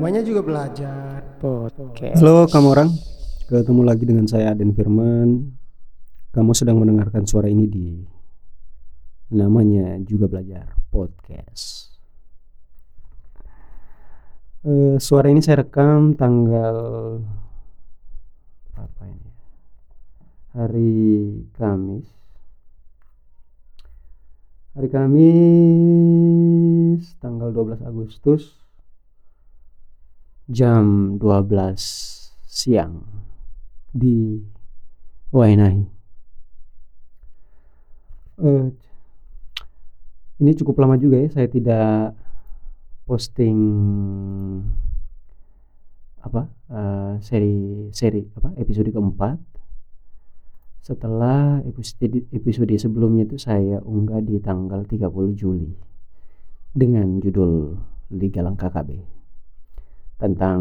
Namanya juga belajar. Podcast. Halo kamu orang, ketemu lagi dengan saya Aden Firman. Kamu sedang mendengarkan suara ini di namanya juga belajar podcast. Eh, suara ini saya rekam tanggal apa ini? Hari Kamis. Hari Kamis tanggal 12 Agustus jam 12 siang di Wainai. Eh, ini cukup lama juga ya saya tidak posting apa eh, seri seri apa episode keempat setelah episode episode sebelumnya itu saya unggah di tanggal 30 Juli dengan judul Liga Lang KKB tentang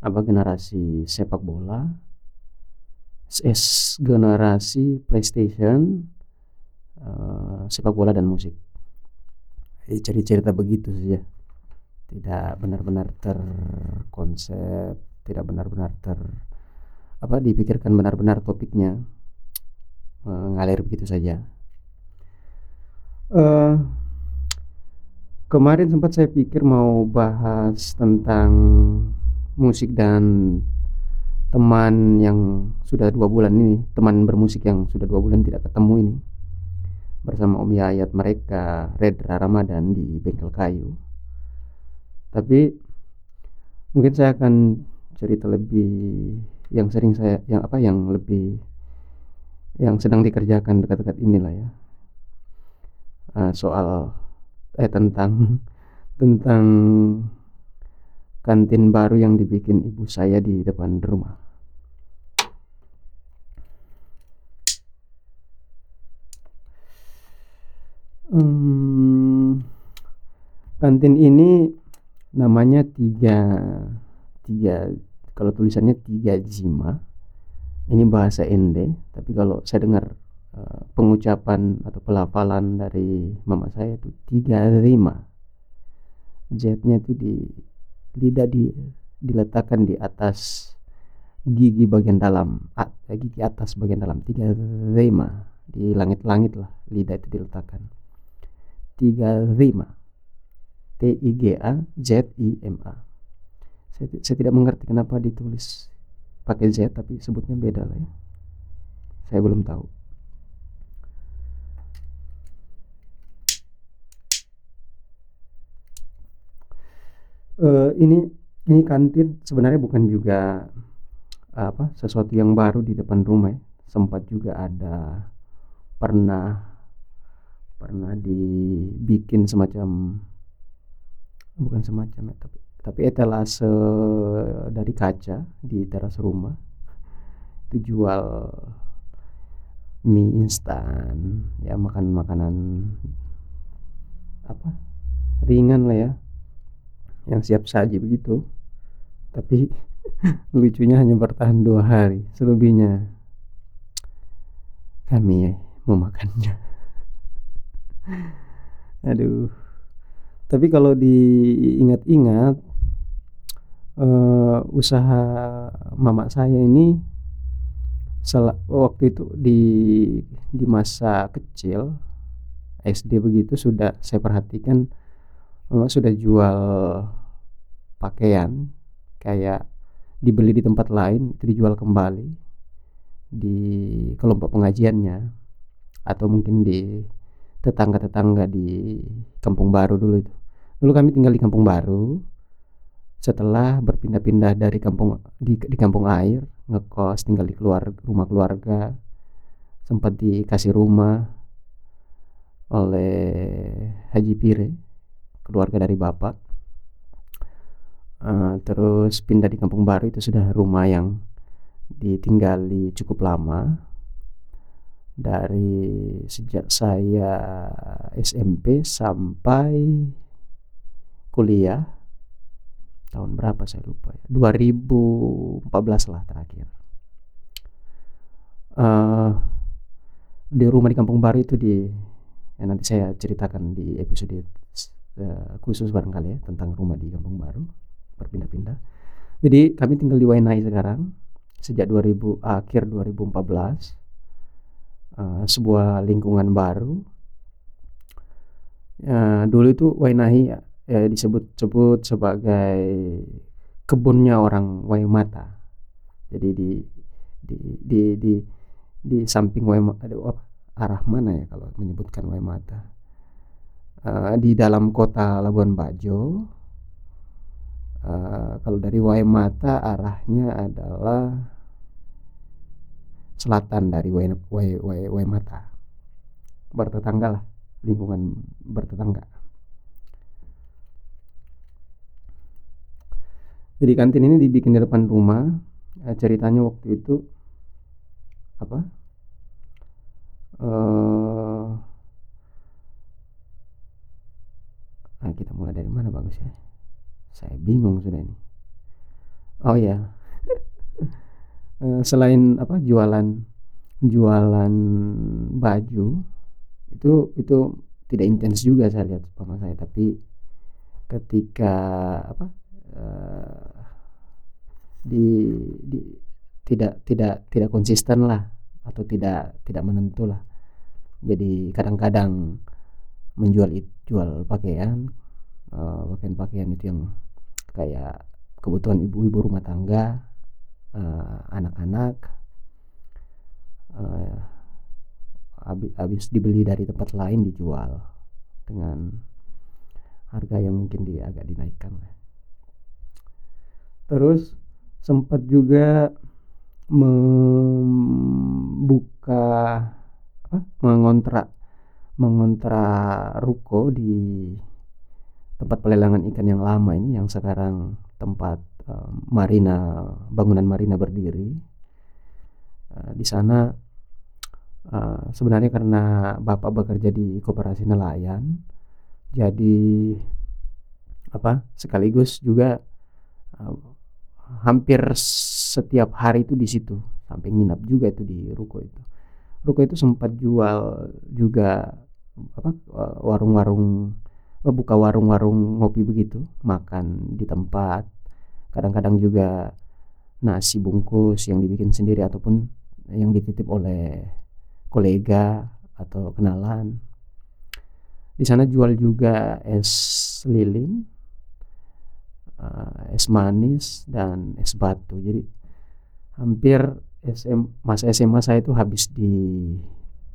apa generasi sepak bola es generasi PlayStation eh, sepak bola dan musik. Eh, jadi cerita begitu saja tidak benar-benar terkonsep tidak benar-benar ter apa dipikirkan benar-benar topiknya mengalir begitu saja. Eh kemarin sempat saya pikir mau bahas tentang musik dan teman yang sudah dua bulan ini teman bermusik yang sudah dua bulan tidak ketemu ini. Bersama Om Yayat mereka Redra Ramadan di Bengkel Kayu. Tapi mungkin saya akan cerita lebih yang sering saya yang apa yang lebih yang sedang dikerjakan dekat-dekat inilah ya. Eh, soal eh tentang tentang kantin baru yang dibikin ibu saya di depan rumah. Hmm, kantin ini namanya tiga tiga kalau tulisannya tiga jima. Ini bahasa Ende tapi kalau saya dengar pengucapan atau pelafalan dari mama saya itu tiga lima. Z-nya itu di lidah di diletakkan di atas gigi bagian dalam a- eh, gigi atas bagian dalam tiga lima. Di langit-langit lah lidah itu diletakkan. Tiga lima. T I G A Z I M A saya, saya tidak mengerti kenapa ditulis pakai Z tapi sebutnya beda lah ya. Saya belum tahu Eh, ini ini kantin sebenarnya bukan juga apa sesuatu yang baru di depan rumah ya. sempat juga ada pernah pernah dibikin semacam bukan semacam ya, tapi tapi etalase dari kaca di teras rumah itu jual mie instan ya makan makanan apa ringan lah ya yang siap saji begitu. Tapi lucunya hanya bertahan dua hari selebihnya kami memakannya. Aduh. Tapi kalau diingat-ingat eh, usaha mama saya ini waktu itu di di masa kecil SD begitu sudah saya perhatikan mama sudah jual pakaian kayak dibeli di tempat lain itu dijual kembali di kelompok pengajiannya atau mungkin di tetangga-tetangga di Kampung Baru dulu itu. Dulu kami tinggal di Kampung Baru. Setelah berpindah-pindah dari kampung di, di kampung air, ngekos tinggal di keluar rumah keluarga, sempat dikasih rumah oleh Haji Pire, keluarga dari bapak. Eh, terus pindah di Kampung Baru itu sudah rumah yang ditinggali cukup lama dari sejak saya SMP sampai kuliah tahun berapa saya lupa ya 2014 lah terakhir eh di rumah di Kampung Baru itu di yang nanti saya ceritakan di episode eh, khusus barangkali ya tentang rumah di Kampung Baru berpindah-pindah. Jadi kami tinggal di Wainai sekarang sejak 2000 akhir 2014 uh, sebuah lingkungan baru. Uh, dulu itu Wainahi ya disebut-sebut sebagai kebunnya orang Waimata. Jadi di di di di, di samping Waimata arah mana ya kalau menyebutkan Waimata uh, di dalam kota Labuan Bajo uh, kalau dari Waimata arahnya adalah selatan dari Waimata bertetangga lah lingkungan bertetangga. Jadi kantin ini dibikin di depan rumah. Eh, ceritanya waktu itu apa? Uh, nah kita mulai dari mana bagus ya? Saya bingung sudah ini. Oh ya selain apa jualan jualan baju itu itu tidak intens juga saya lihat sama saya. Tapi ketika apa uh, di, di tidak tidak tidak konsisten lah atau tidak tidak menentu lah. Jadi kadang-kadang menjual itu jual pakaian pakaian-pakaian itu yang kayak kebutuhan ibu-ibu rumah tangga anak-anak uh, habis, habis dibeli dari tempat lain dijual dengan harga yang mungkin dia agak dinaikkan terus sempat juga membuka apa, mengontrak mengontrak ruko di tempat pelelangan ikan yang lama ini yang sekarang tempat uh, marina bangunan marina berdiri. Uh, di sana uh, sebenarnya karena bapak bekerja di koperasi nelayan jadi apa sekaligus juga uh, hampir setiap hari itu di situ sampai nginap juga itu di ruko itu. Ruko itu sempat jual juga apa warung-warung buka warung-warung ngopi begitu makan di tempat. Kadang-kadang juga nasi bungkus yang dibikin sendiri ataupun yang dititip oleh kolega atau kenalan. Di sana jual juga es lilin uh, es manis dan es batu. Jadi hampir SM, masa SMA saya itu habis di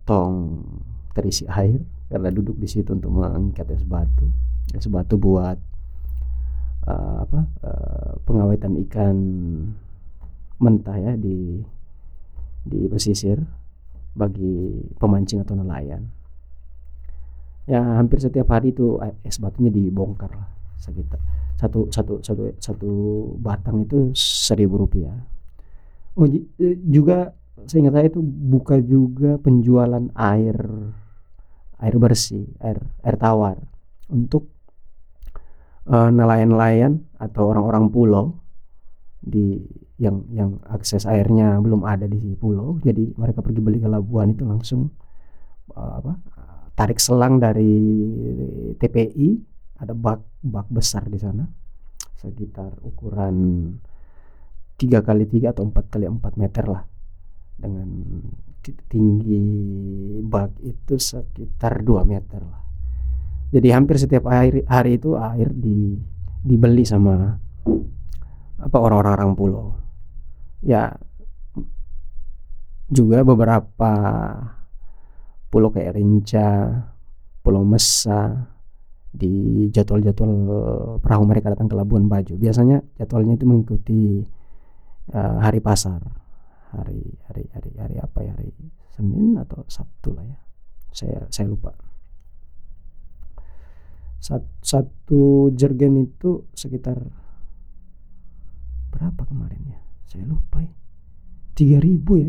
tong terisi air karena duduk di situ untuk mengikat es batu. Es batu buat uh, apa uh, pengawetan ikan mentah ya di di pesisir bagi pemancing atau nelayan. Ya hampir setiap hari itu es batunya dibongkar lah sekitar satu satu satu satu batang itu seribu rupiah. Oh juga seingat saya itu buka juga penjualan air air bersih air air tawar. Untuk uh, nelayan-nelayan atau orang-orang pulau di yang yang akses airnya belum ada di pulau jadi mereka pergi beli ke Labuan itu langsung uh, apa tarik selang dari TPI ada bak bak besar di sana sekitar ukuran tiga kali tiga atau empat kali empat meter lah dengan tinggi bak itu sekitar 2 meter lah. Jadi hampir setiap hari hari itu air di dibeli sama apa orang-orang pulau. Ya juga beberapa pulau kayak Rinca, Pulau Mesa, di jadwal-jadwal perahu mereka datang ke Labuan Bajo. Biasanya jadwalnya itu mengikuti uh, hari pasar, hari hari hari hari apa ya hari Senin atau Sabtu lah ya. Saya saya lupa. Sat, satu jergen itu sekitar berapa kemarin ya? Saya lupa ya. Tiga ribu ya,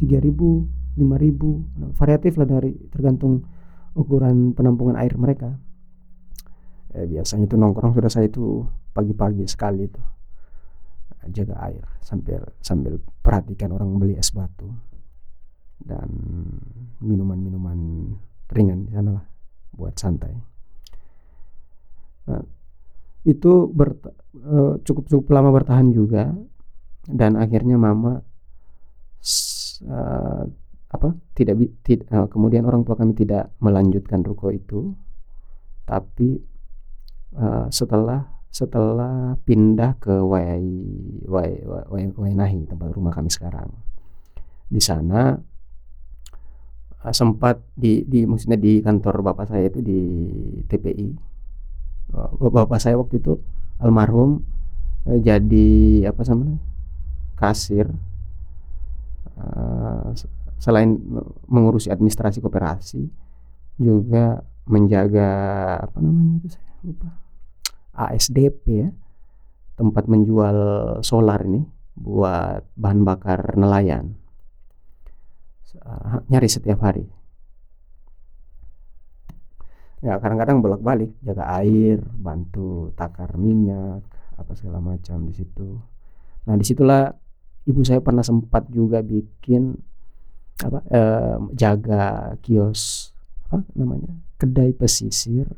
tiga ribu, lima ribu, nah, variatif lah dari tergantung ukuran penampungan air mereka eh, biasanya itu nongkrong sudah saya itu pagi-pagi sekali itu jaga air sambil sambil perhatikan orang beli es batu dan minuman-minuman ringan di sana lah buat santai. Nah, itu ber, cukup cukup lama bertahan juga dan akhirnya mama uh, apa tidak tid, uh, kemudian orang tua kami tidak melanjutkan ruko itu tapi uh, setelah setelah pindah ke Wai Wai Wai, Wai Nahi tempat rumah kami sekarang. Di sana uh, sempat di di maksudnya di kantor bapak saya itu di TPI bapak saya waktu itu almarhum uh, jadi apa namanya kasir uh, selain mengurusi administrasi koperasi juga menjaga apa namanya itu saya lupa ASDP ya tempat menjual solar ini buat bahan bakar nelayan. Nyari setiap hari. Ya kadang-kadang bolak-balik jaga air bantu takar minyak apa segala macam di situ. Nah di situlah ibu saya pernah sempat juga bikin apa eh, jaga kios apa namanya kedai pesisir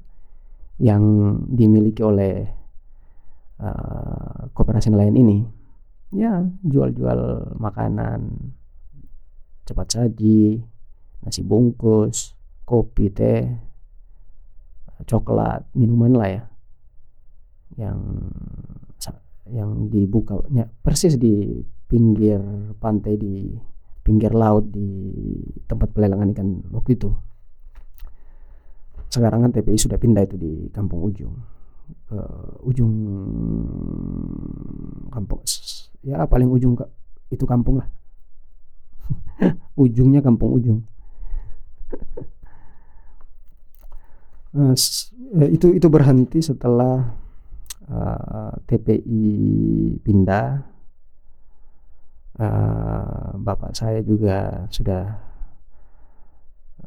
yang dimiliki oleh uh, koperasi nelayan ini. Ya jual-jual makanan cepat saji nasi bungkus kopi teh coklat minuman lah ya yang yang dibukanya persis di pinggir pantai di pinggir laut di tempat pelelangan ikan waktu itu sekarang kan TPI sudah pindah itu di kampung ujung. Ke ujung kampung ya paling ujung ke itu kampung lah. Ujungnya kampung ujung. Nah, itu itu berhenti setelah uh, TPI pindah. Uh, bapak saya juga sudah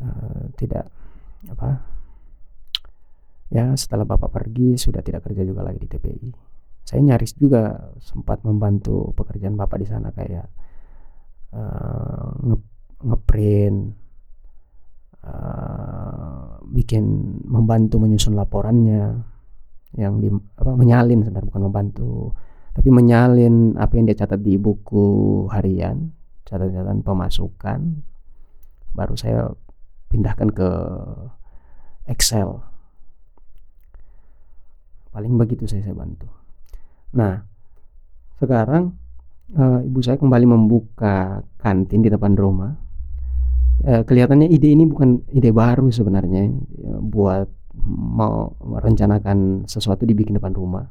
uh, tidak apa ya setelah bapak pergi sudah tidak kerja juga lagi di TPI saya nyaris juga sempat membantu pekerjaan bapak di sana kayak uh, nge ngeprint uh, bikin membantu menyusun laporannya yang di apa menyalin sebenarnya bukan membantu tapi menyalin apa yang dia catat di buku harian catatan pemasukan. Baru saya pindahkan ke Excel paling begitu saya saya bantu. Nah sekarang e, ibu saya kembali membuka kantin di depan rumah. E, kelihatannya ide ini bukan ide baru sebenarnya e, buat mau merencanakan sesuatu dibikin depan rumah.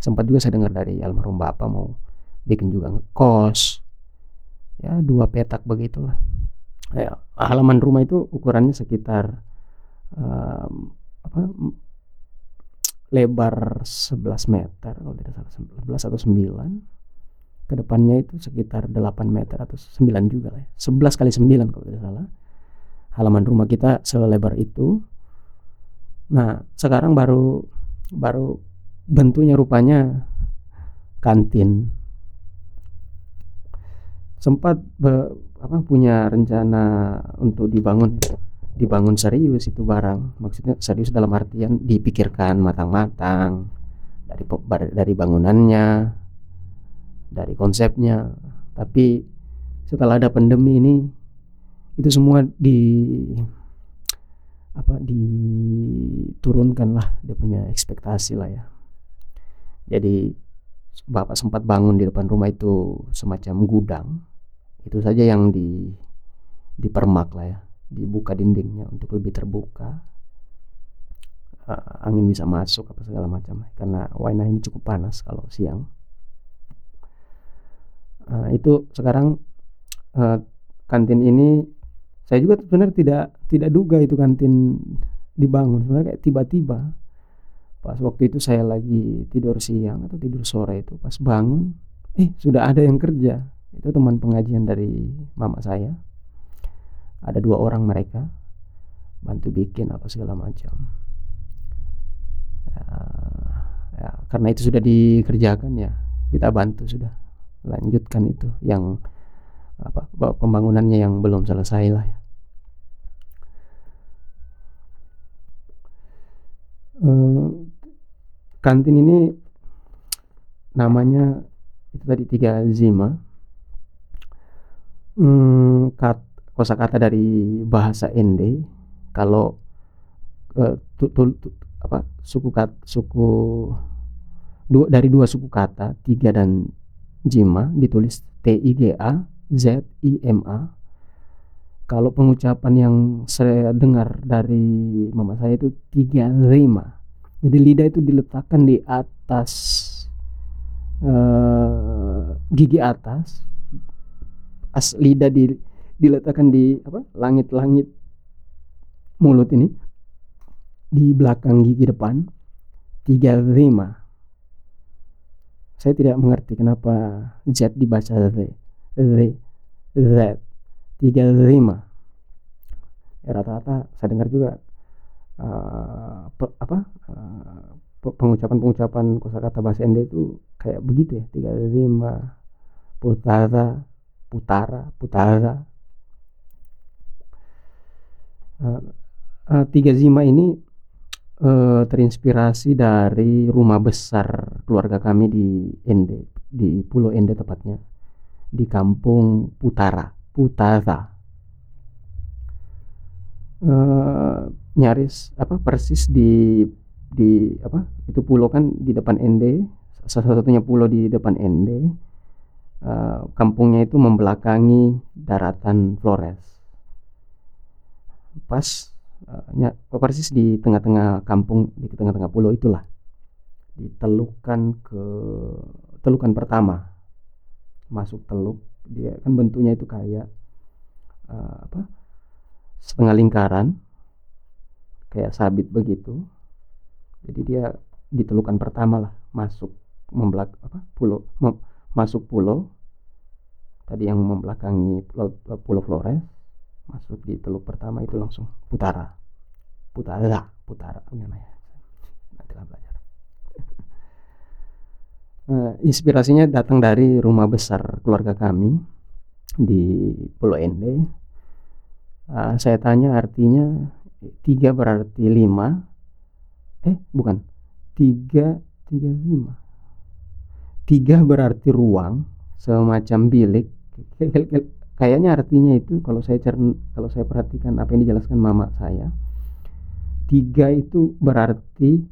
Sempat juga saya dengar dari almarhum bapak mau bikin juga kos ya dua petak begitulah. Ya, halaman rumah itu ukurannya sekitar um, apa lebar 11 meter kalau tidak salah 11 atau 9 ke depannya itu sekitar 8 meter atau 9 juga lah ya. 11 kali 9 kalau tidak salah. Halaman rumah kita selebar itu. Nah sekarang baru baru bentuknya rupanya kantin. Sempat be, apa punya rencana untuk dibangun dibangun serius itu barang. Maksudnya serius dalam artian dipikirkan matang-matang dari dari bangunannya dari konsepnya. Tapi setelah ada pandemi ini itu semua di apa diturunkan lah dia punya ekspektasi lah ya. Jadi bapak sempat bangun di depan rumah itu semacam gudang. Itu saja yang di dipermak lah ya dibuka dindingnya untuk lebih terbuka. Uh, angin bisa masuk apa segala macam. Karena Wainah ini cukup panas kalau siang. Uh, itu sekarang uh, kantin ini saya juga sebenarnya tidak tidak duga itu kantin dibangun. Sebenarnya kayak tiba-tiba. Pas waktu itu saya lagi tidur siang atau tidur sore itu pas bangun eh sudah ada yang kerja. Itu teman pengajian dari mama saya ada dua orang mereka bantu bikin apa segala macam. Ya, ya karena itu sudah dikerjakan ya kita bantu sudah lanjutkan itu yang apa pembangunannya yang belum selesai lah ya. Uh, kantin ini namanya itu tadi tiga zima. Hmm, kat, kosakata dari bahasa Ende kalau uh, tu, tu, tu, apa suku kat, suku dua, dari dua suku kata tiga dan jima ditulis T I G A Z I M A. Kalau pengucapan yang saya dengar dari mama saya itu tiga lima jadi lidah itu diletakkan di atas uh, gigi atas. As lidah di, diletakkan di apa langit-langit mulut ini di belakang gigi depan tiga lima. Saya tidak mengerti kenapa Z dibaca Z Z Z tiga lima. Ya, rata-rata saya dengar juga uh, pe, apa uh, pengucapan-pengucapan kosakata bahasa Ende itu kayak begitu ya tiga lima putara putara putara uh, tiga zima ini uh, terinspirasi dari rumah besar keluarga kami di Ende di Pulau Ende tepatnya di kampung Putara Putara. Uh, nyaris apa persis di di apa itu pulau kan di depan Ende salah satunya pulau di depan Ende. Uh, kampungnya itu membelakangi daratan Flores pas uh, persis di tengah-tengah kampung di tengah-tengah pulau itulah. Ditelukan ke telukan pertama. Masuk teluk dia kan bentuknya itu kayak uh, apa setengah lingkaran kayak sabit begitu. Jadi dia ditelukan pertama lah masuk membelak apa pulau mem, masuk pulau tadi yang membelakangi pulau, pulau Flores masuk di teluk pertama itu langsung putara putara putara gimana ya nanti lah belajar uh, inspirasinya datang dari rumah besar keluarga kami di Pulau Ende. Uh, saya tanya artinya tiga berarti lima. Eh bukan tiga tiga lima. Tiga berarti ruang semacam bilik. Kayaknya artinya itu kalau saya cern, kalau saya perhatikan apa yang dijelaskan mama saya, tiga itu berarti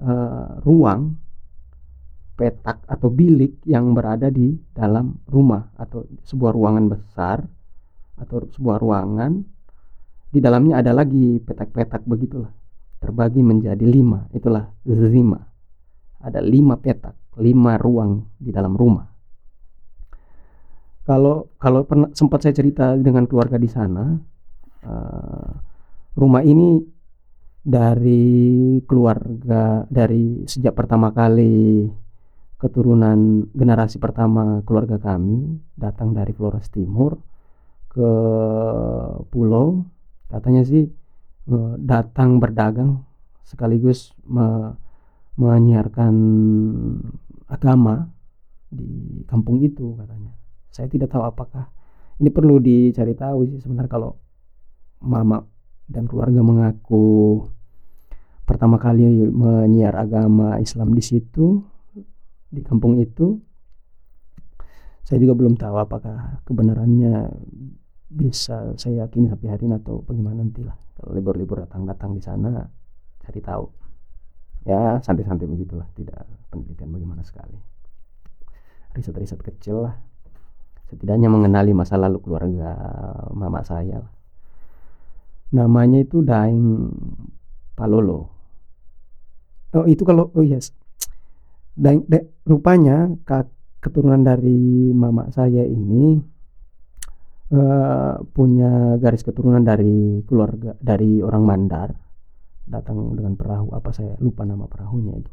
uh, ruang petak atau bilik yang berada di dalam rumah atau sebuah ruangan besar atau sebuah ruangan. Di dalamnya ada lagi petak-petak begitulah terbagi menjadi lima itulah lima ada lima petak lima ruang di dalam rumah kalau kalau pernah sempat saya cerita dengan keluarga di sana uh, rumah ini dari keluarga dari sejak pertama kali keturunan generasi pertama keluarga kami datang dari Flores Timur ke pulau. Katanya sih datang berdagang sekaligus me menyiarkan agama di kampung itu katanya saya tidak tahu apakah ini perlu dicari tahu sih sebenarnya kalau mama dan keluarga mengaku pertama kali menyiar agama Islam di situ di kampung itu. Saya juga belum tahu apakah kebenarannya bisa saya yakini sampai hari ini atau bagaimana nanti lah kalau libur-libur datang-datang di sana cari tahu. Ya santai-santai begitulah tidak penelitian bagaimana sekali. Riset-riset kecil lah setidaknya mengenali masa lalu keluarga mama saya namanya itu Daeng Palolo. Oh itu kalau oh yes. Dan de, rupanya kak, keturunan dari mama saya ini uh, punya garis keturunan dari keluarga dari orang Mandar. Datang dengan perahu apa saya lupa nama perahunya itu.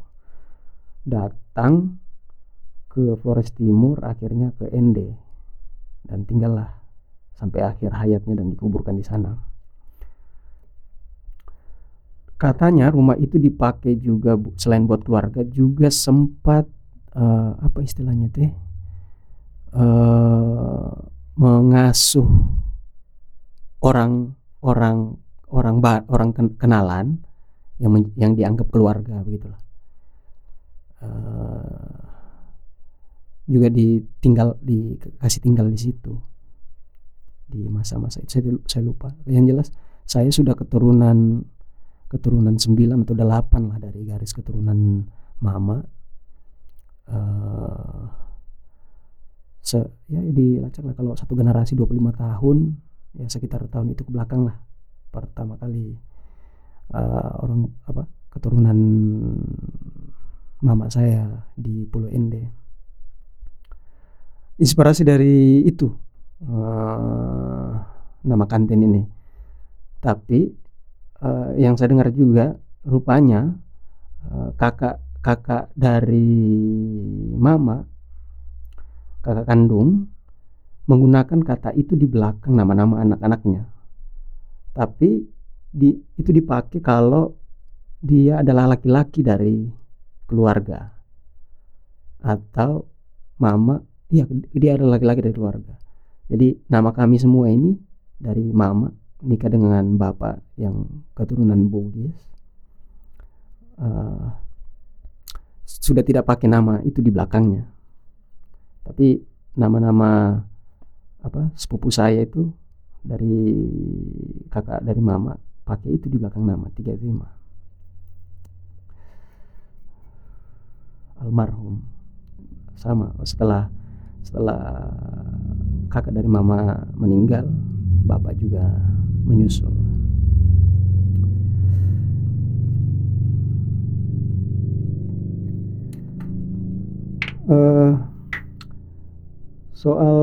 Datang ke Flores Timur akhirnya ke Ende dan tinggallah sampai akhir hayatnya dan dikuburkan di sana. Katanya rumah itu dipakai juga selain buat keluarga juga sempat uh, apa istilahnya teh uh, mengasuh orang orang orang orang kenalan yang yang dianggap keluarga begitulah. Uh, juga ditinggal dikasih tinggal di situ. Di masa-masa itu saya, saya lupa. Yang jelas saya sudah keturunan keturunan sembilan atau delapan lah dari garis keturunan mama. Uh, se ya dilacak lah kalau satu generasi 25 tahun ya sekitar tahun itu ke belakang lah. Pertama kali uh, orang apa keturunan mama saya di Pulau Ende inspirasi dari itu uh, nama kantin ini. Tapi uh, yang saya dengar juga rupanya uh, kakak kakak dari mama kakak kandung menggunakan kata itu di belakang nama-nama anak-anaknya. Tapi di, itu dipakai kalau dia adalah laki-laki dari keluarga. Atau mama iya dia adalah laki-laki dari keluarga. Jadi nama kami semua ini dari mama nikah dengan bapak yang keturunan Bugis uh, sudah tidak pakai nama itu di belakangnya. Tapi nama-nama apa sepupu saya itu dari kakak dari mama pakai itu di belakang nama tiga lima. Almarhum. Sama setelah setelah kakak dari mama meninggal bapak juga menyusul. Uh, soal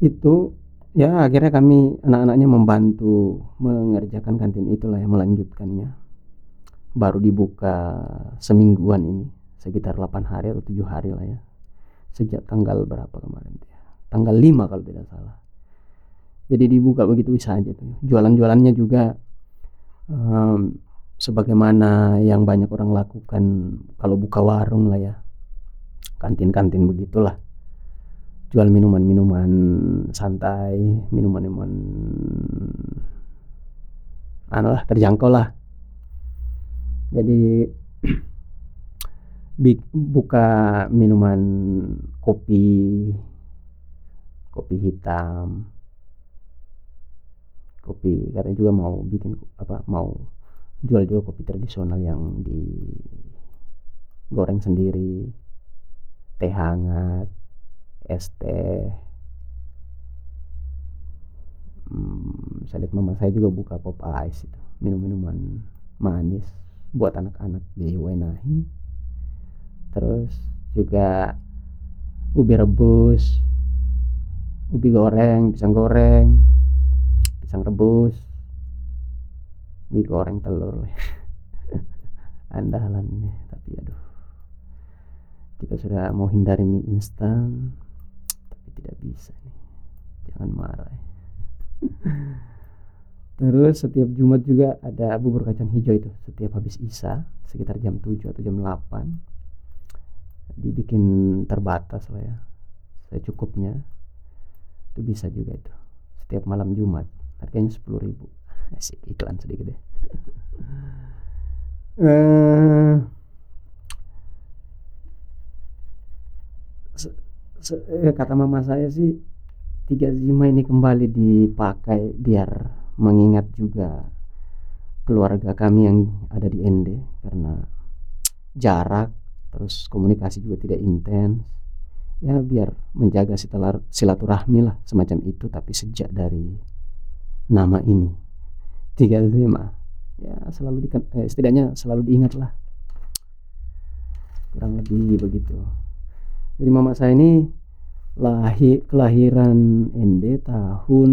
itu ya akhirnya kami anak-anaknya membantu mengerjakan kantin itulah yang melanjutkannya. Baru dibuka semingguan ini sekitar 8 hari atau 7 hari lah ya sejak tanggal berapa kemarin ya tanggal 5 kalau tidak salah. Jadi dibuka begitu saja tuh. Jualan-jualannya juga um, sebagaimana yang banyak orang lakukan kalau buka warung lah ya. Kantin-kantin begitulah. Jual minuman-minuman santai minuman-minuman anu lah terjangkau lah. Jadi buka minuman kopi kopi hitam. Kopi katanya juga mau bikin apa mau jual juga kopi tradisional yang di goreng sendiri. Teh hangat es teh. Hmm, saya lihat mama saya juga buka pop ice itu minum-minuman manis buat anak-anak di Wenahi terus juga ubi rebus ubi goreng pisang goreng pisang rebus mie goreng telur. Andalan nih tapi aduh. Kita sudah mau hindari mie instan tapi tidak bisa nih. Jangan marah. Terus setiap Jumat juga ada bubur kacang hijau itu. Setiap habis Isa sekitar jam 7 atau jam 8 dibikin terbatas lah ya secukupnya itu bisa juga itu setiap malam Jumat harganya sepuluh ribu Asik iklan sedikit deh. uh, kata mama saya sih tiga zima ini kembali dipakai biar mengingat juga keluarga kami yang ada di ND karena jarak terus komunikasi juga tidak intens. Ya biar menjaga silaturahmi lah semacam itu tapi sejak dari nama ini. Tiga lima ya selalu di, eh, setidaknya selalu diingat lah. Kurang lebih begitu. Jadi mama saya ini lahir kelahiran ND tahun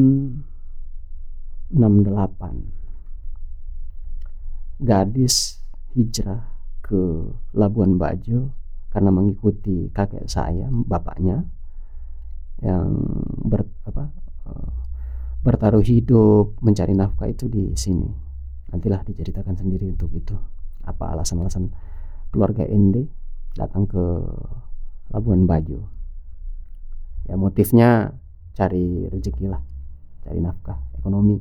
68 gadis hijrah ke Labuan Bajo karena mengikuti kakek saya bapaknya yang ber, apa, eh, bertaruh hidup mencari nafkah itu di sini. Nantilah diceritakan sendiri untuk itu apa alasan-alasan keluarga Ende datang ke Labuan Bajo. Ya motifnya cari rezeki lah cari nafkah ekonomi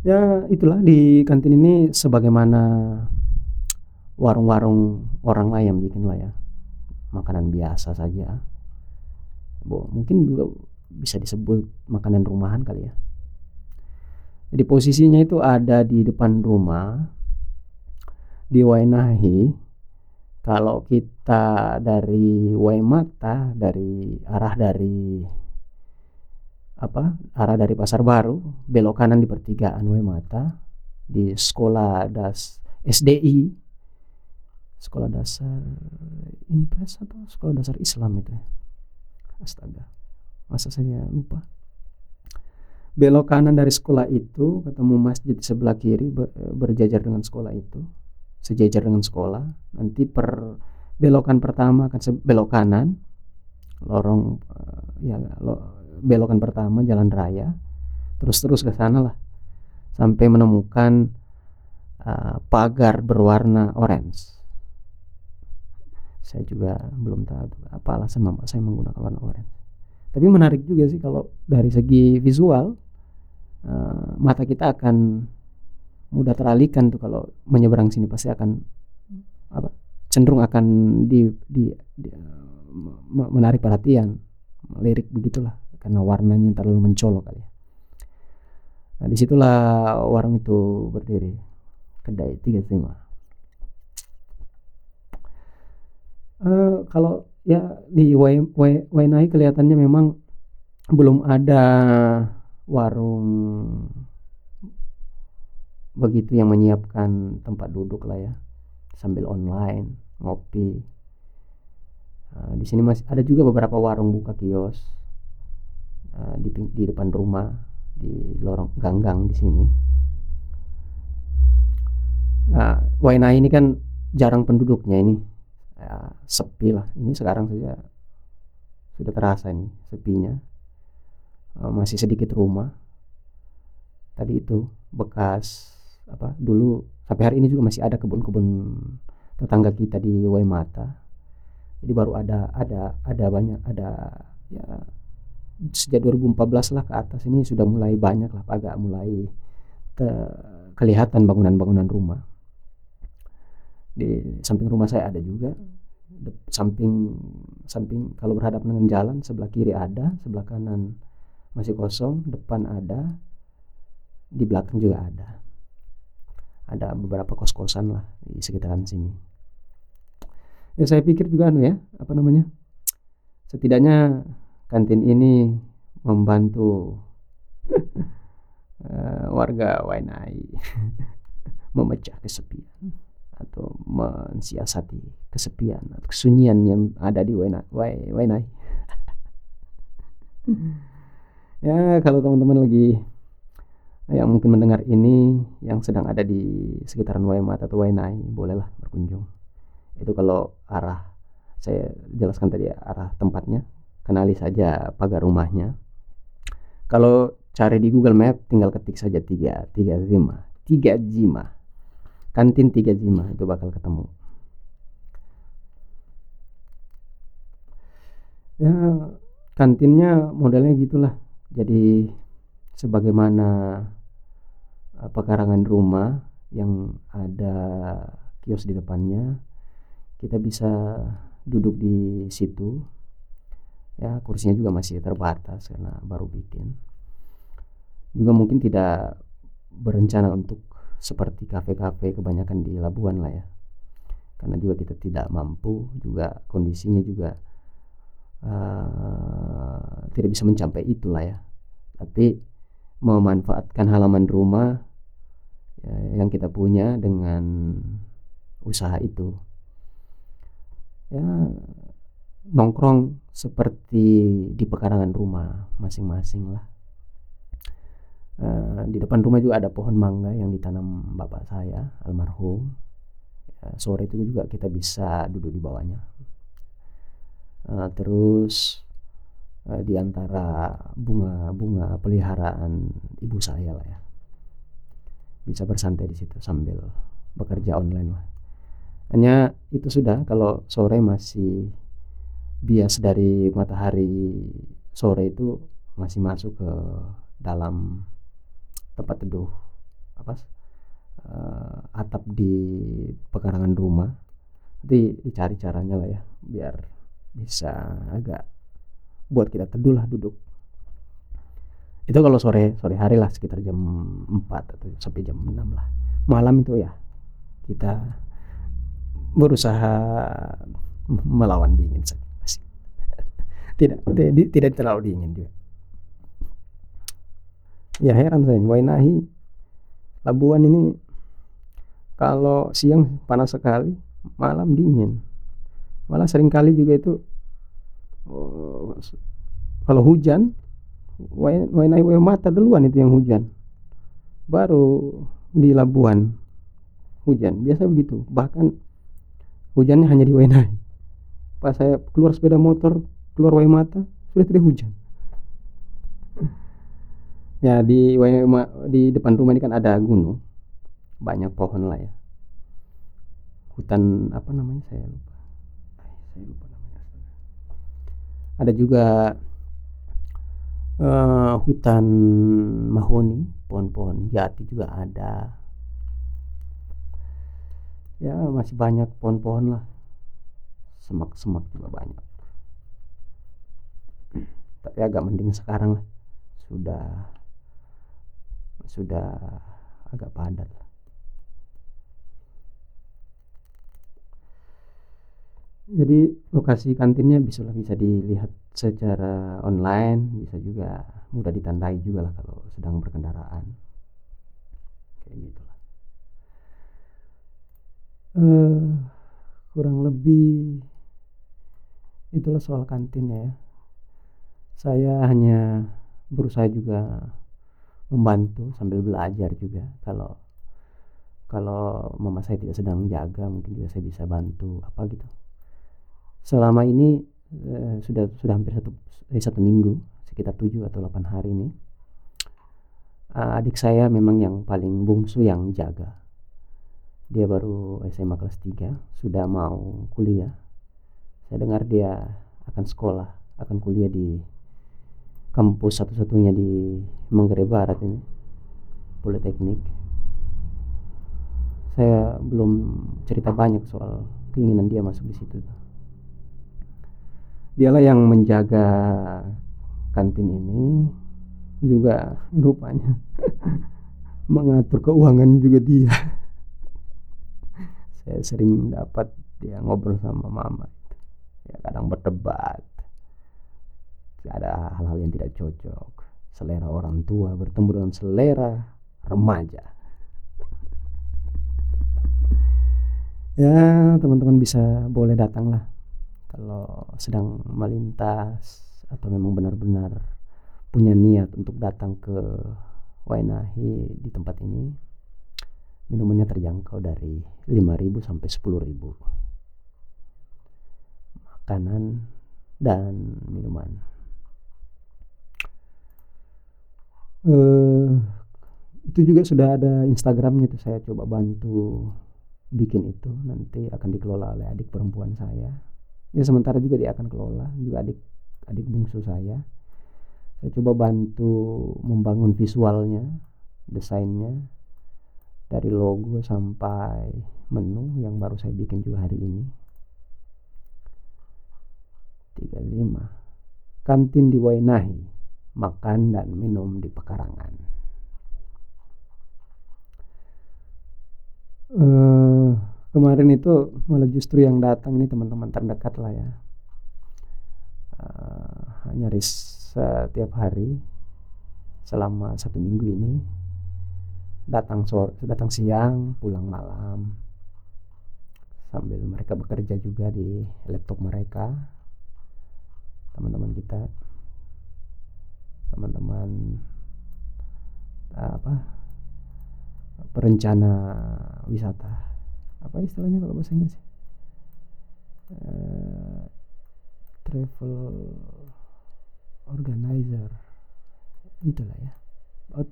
ya itulah di kantin ini sebagaimana warung-warung orang yang bikin lah ya. Makanan biasa saja. Bo, mungkin juga bisa disebut makanan rumahan kali ya. Jadi posisinya itu ada di depan rumah di Wainahi. Kalau kita dari Waimata dari arah dari apa arah dari pasar baru belok kanan di pertigaan Waimata di sekolah das SDI sekolah dasar impres atau sekolah dasar Islam itu ya. Astaga masa saya lupa. Belok kanan dari sekolah itu ketemu masjid di sebelah kiri berjajar dengan sekolah itu sejajar dengan sekolah. Nanti per belokan pertama akan belok kanan lorong eh, ya lo, belokan pertama jalan raya terus terus ke sana lah sampai menemukan uh, pagar berwarna orange. Saya juga belum tahu apa alasan mama saya menggunakan warna orange. Tapi menarik juga sih kalau dari segi visual uh, mata kita akan mudah teralihkan tuh kalau menyeberang sini pasti akan apa cenderung akan di, di, di uh, menarik perhatian lirik begitulah karena warnanya terlalu mencolok kali ya. Nah di situlah warung itu berdiri kedai tiga lima. Uh, kalau ya di Wainai kelihatannya memang belum ada warung begitu yang menyiapkan tempat duduk lah ya sambil online ngopi uh, di sini masih ada juga beberapa warung buka kios Eh, di, di depan rumah di lorong ganggang di sini. Nah, Waina ini kan jarang penduduknya ini, ya, sepi lah. Ini sekarang saja sudah terasa ini sepinya. Uh, masih sedikit rumah. Tadi itu bekas apa dulu sampai hari ini juga masih ada kebun-kebun tetangga kita di Waimata. Jadi baru ada ada ada banyak ada ya sejak 2014 lah ke atas ini sudah mulai banyak lah agak mulai te, kelihatan bangunan-bangunan rumah. Di samping rumah saya ada juga. De, samping samping kalau berhadapan dengan jalan sebelah kiri ada sebelah kanan masih kosong depan ada di belakang juga ada. Ada beberapa kos-kosan lah di sekitaran sini. Ya saya pikir juga anu ya apa namanya setidaknya kantin ini membantu uh, warga Wainai memecah kesepian atau mensiasati kesepian atau kesunyian yang ada di Wainai. Wainai. ya kalau teman-teman lagi yang mungkin mendengar ini yang sedang ada di sekitaran Waimat atau Wainai bolehlah berkunjung itu kalau arah saya jelaskan tadi ya, arah tempatnya kenali saja pagar rumahnya. Kalau cari di Google Map tinggal ketik saja tiga tiga lima tiga jima kantin tiga jima itu bakal ketemu. Ya kantinnya modelnya gitulah. Jadi sebagaimana uh, pekarangan rumah yang ada kios di depannya kita bisa duduk di situ ya kursinya juga masih terbatas karena baru bikin. Juga mungkin tidak berencana untuk seperti kafe-kafe kebanyakan di Labuan lah ya. Karena juga kita tidak mampu juga kondisinya juga uh, tidak bisa mencapai itulah ya. Tapi memanfaatkan halaman rumah ya, yang kita punya dengan usaha itu. Ya nongkrong seperti di pekarangan rumah masing-masing lah. Uh, di depan rumah juga ada pohon mangga yang ditanam bapak saya almarhum. Uh, sore itu juga kita bisa duduk di bawahnya. Uh, terus uh, di antara bunga-bunga peliharaan ibu saya lah ya. Bisa bersantai di situ sambil bekerja online lah. Hanya itu sudah kalau sore masih bias dari matahari sore itu masih masuk ke dalam tempat teduh apa atap di pekarangan rumah. Nanti dicari caranya lah ya biar bisa agak buat kita teduh lah duduk. Itu kalau sore sore hari lah sekitar jam empat atau sampai jam enam lah. Malam itu ya kita berusaha melawan dingin saja tidak tidak terlalu dingin juga. Ya heran saya Wainahi Labuan ini kalau siang panas sekali malam dingin. Malah sering kali juga itu kalau hujan Wainahi Mata duluan itu yang hujan. Baru di Labuan hujan biasa begitu. Bahkan hujannya hanya di Wainai pas saya keluar sepeda motor keluar Waimata sudah tidak hujan. Ya di di depan rumah ini kan ada gunung. Banyak pohon lah ya. Hutan apa namanya? Saya lupa. Saya lupa namanya ada juga uh, hutan mahoni pohon-pohon jati juga ada. Ya masih banyak pohon-pohon lah. Semak-semak juga banyak tapi agak mending sekarang lah. Sudah sudah agak padat jadi lokasi kantinnya bisa bisa dilihat secara online bisa juga mudah ditandai juga lah kalau sedang berkendaraan. Kayak gitu uh, kurang lebih itulah soal kantin ya saya hanya berusaha juga membantu sambil belajar juga. Kalau kalau mama saya tidak sedang jaga mungkin juga saya bisa bantu apa gitu. Selama ini eh, sudah sudah hampir satu eh, satu minggu sekitar tujuh atau delapan hari ini uh, adik saya memang yang paling bungsu yang jaga. Dia baru SMA kelas 3 sudah mau kuliah. Saya dengar dia akan sekolah akan kuliah di kampus satu-satunya di Manggarai Barat ini Politeknik. Saya belum cerita banyak soal keinginan dia masuk di situ. Dialah yang menjaga kantin ini juga rupanya mengatur keuangan juga dia. Saya sering dapat dia ngobrol sama mama. Ya kadang berdebat ada hal-hal yang tidak cocok. Selera orang tua bertemu dengan selera remaja. Ya teman-teman bisa boleh datang lah kalau sedang melintas atau memang benar-benar punya niat untuk datang ke Wainahi di tempat ini minumannya terjangkau dari 5000 sampai 10000 makanan dan minuman uh, itu juga sudah ada Instagramnya itu saya coba bantu bikin itu. Nanti akan dikelola oleh adik perempuan saya. Ya sementara juga dia akan kelola juga adik adik bungsu saya. Saya coba bantu membangun visualnya desainnya dari logo sampai menu yang baru saya bikin juga hari ini. 35 kantin di Wainahi makan dan minum di pekarangan. Uh, kemarin itu malah justru yang datang ini teman-teman terdekat lah ya. Uh, nyaris setiap hari selama satu minggu ini. Datang sore datang siang pulang malam. Sambil mereka bekerja juga di laptop mereka. Teman-teman kita teman-teman apa perencana wisata. Apa istilahnya kalau bahasa Inggris? Uh, travel organizer. Itulah ya. Oh,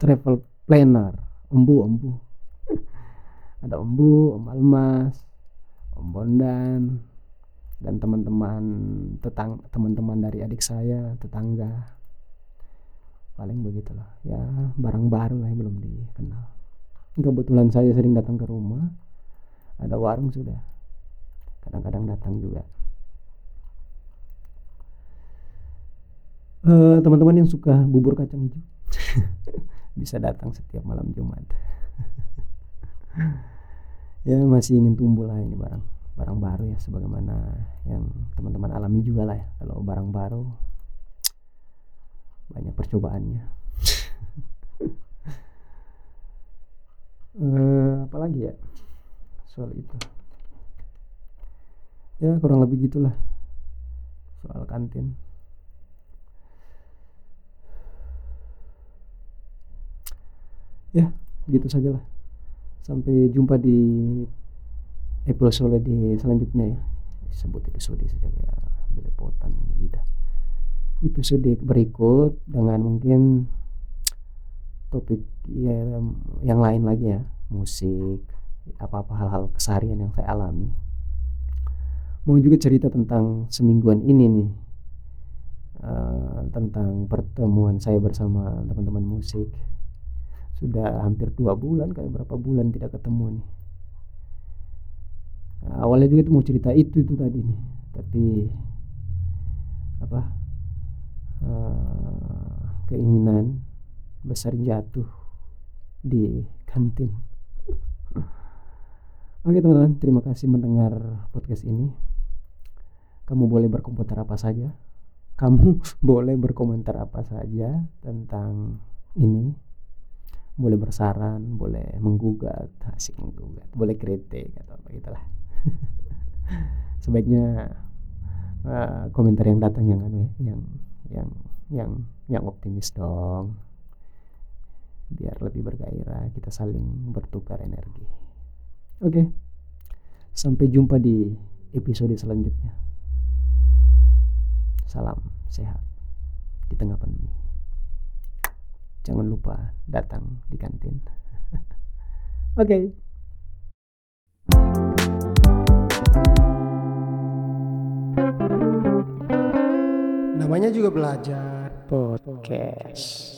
travel planner. Embu embu. Ada embu om almas om bondan dan teman-teman tetang teman-teman dari adik saya tetangga paling begitulah. Ya barang baru lah yang belum dikenal. Kebetulan saya sering datang ke rumah. Ada warung sudah. Kadang-kadang datang juga. Uh, teman-teman yang suka bubur kacang hijau bisa datang setiap malam Jumat. Ya masih ingin tumbuh lah ini barang. Barang baru ya sebagaimana yang teman-teman alami juga lah ya. Kalau barang baru banyak percobaannya. Uh, apalagi ya? Soal itu. Ya kurang lebih gitulah. Soal kantin. Ya gitu sajalah. Sampai jumpa di episode selanjutnya ya. Sebut episode saja ya belepotan lidah episode berikut dengan mungkin topik ya yang lain lagi ya musik apa-apa hal-hal keseharian yang saya alami. Mau juga cerita tentang semingguan ini nih uh, tentang pertemuan saya bersama teman-teman musik. Sudah hampir dua bulan kayak berapa bulan tidak ketemu nih. Awalnya juga itu mau cerita itu itu tadi nih. Tapi apa uh, keinginan besar jatuh di kantin Oke teman-teman, terima kasih mendengar podcast ini. Kamu boleh berkomentar apa saja. Kamu boleh berkomentar apa saja tentang ini. Boleh bersaran, boleh menggugat, asik menggugat, boleh kritik atau apa gitulah. Sebaiknya uh, komentar yang datang yang aneh, yang yang yang yang optimis dong. Biar lebih bergairah, kita saling bertukar energi. Oke. Okay. Sampai jumpa di episode selanjutnya. Salam sehat di tengah pandemi. Jangan lupa datang di kantin. Oke. okay. Namanya juga belajar podcast.